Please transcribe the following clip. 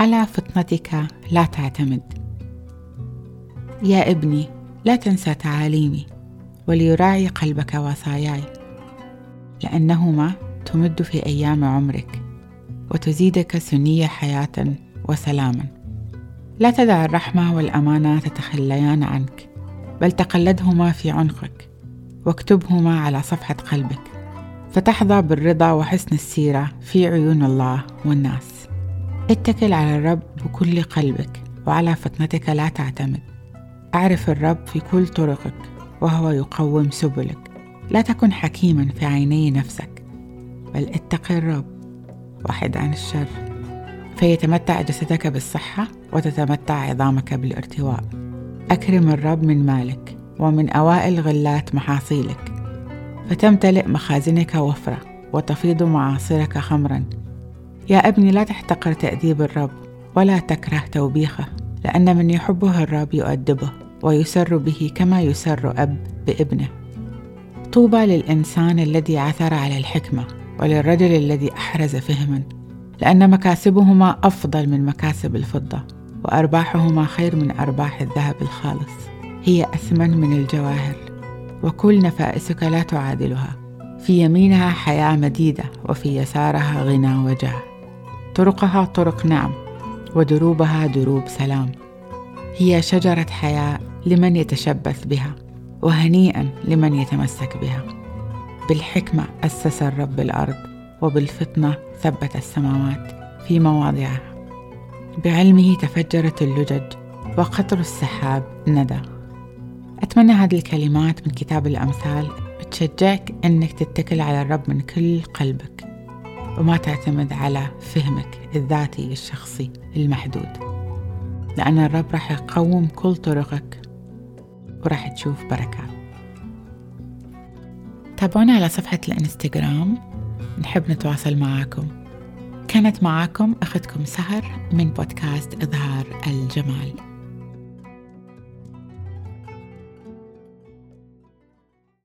على فطنتك لا تعتمد. يا ابني لا تنسى تعاليمي وليراعي قلبك وصاياي لأنهما تمد في أيام عمرك وتزيدك سنية حياة وسلاما. لا تدع الرحمة والأمانة تتخليان عنك بل تقلدهما في عنقك واكتبهما على صفحة قلبك فتحظى بالرضا وحسن السيرة في عيون الله والناس. اتكل على الرب بكل قلبك وعلى فطنتك لا تعتمد. أعرف الرب في كل طرقك وهو يقوم سبلك. لا تكن حكيما في عيني نفسك بل اتق الرب واحد عن الشر. فيتمتع جسدك بالصحة وتتمتع عظامك بالارتواء. أكرم الرب من مالك ومن أوائل غلات محاصيلك. فتمتلئ مخازنك وفرة وتفيض معاصرك خمرا. يا أبني لا تحتقر تأديب الرب ولا تكره توبيخه لأن من يحبه الرب يؤدبه ويسر به كما يسر أب بابنه. طوبى للإنسان الذي عثر على الحكمة وللرجل الذي أحرز فهما لأن مكاسبهما أفضل من مكاسب الفضة وأرباحهما خير من أرباح الذهب الخالص. هي أثمن من الجواهر وكل نفائسك لا تعادلها. في يمينها حياة مديدة وفي يسارها غنى وجاه. طرقها طرق نعم ودروبها دروب سلام. هي شجرة حياة لمن يتشبث بها وهنيئا لمن يتمسك بها. بالحكمة أسس الرب الأرض وبالفطنة ثبت السماوات في مواضعها. بعلمه تفجرت اللجج وقطر السحاب ندى أتمنى هذه الكلمات من كتاب الأمثال تشجعك أنك تتكل على الرب من كل قلبك. وما تعتمد على فهمك الذاتي الشخصي المحدود. لأن الرب راح يقوم كل طرقك وراح تشوف بركات تابعونا على صفحة الانستغرام. نحب نتواصل معاكم. كانت معاكم أختكم سهر من بودكاست إظهار الجمال.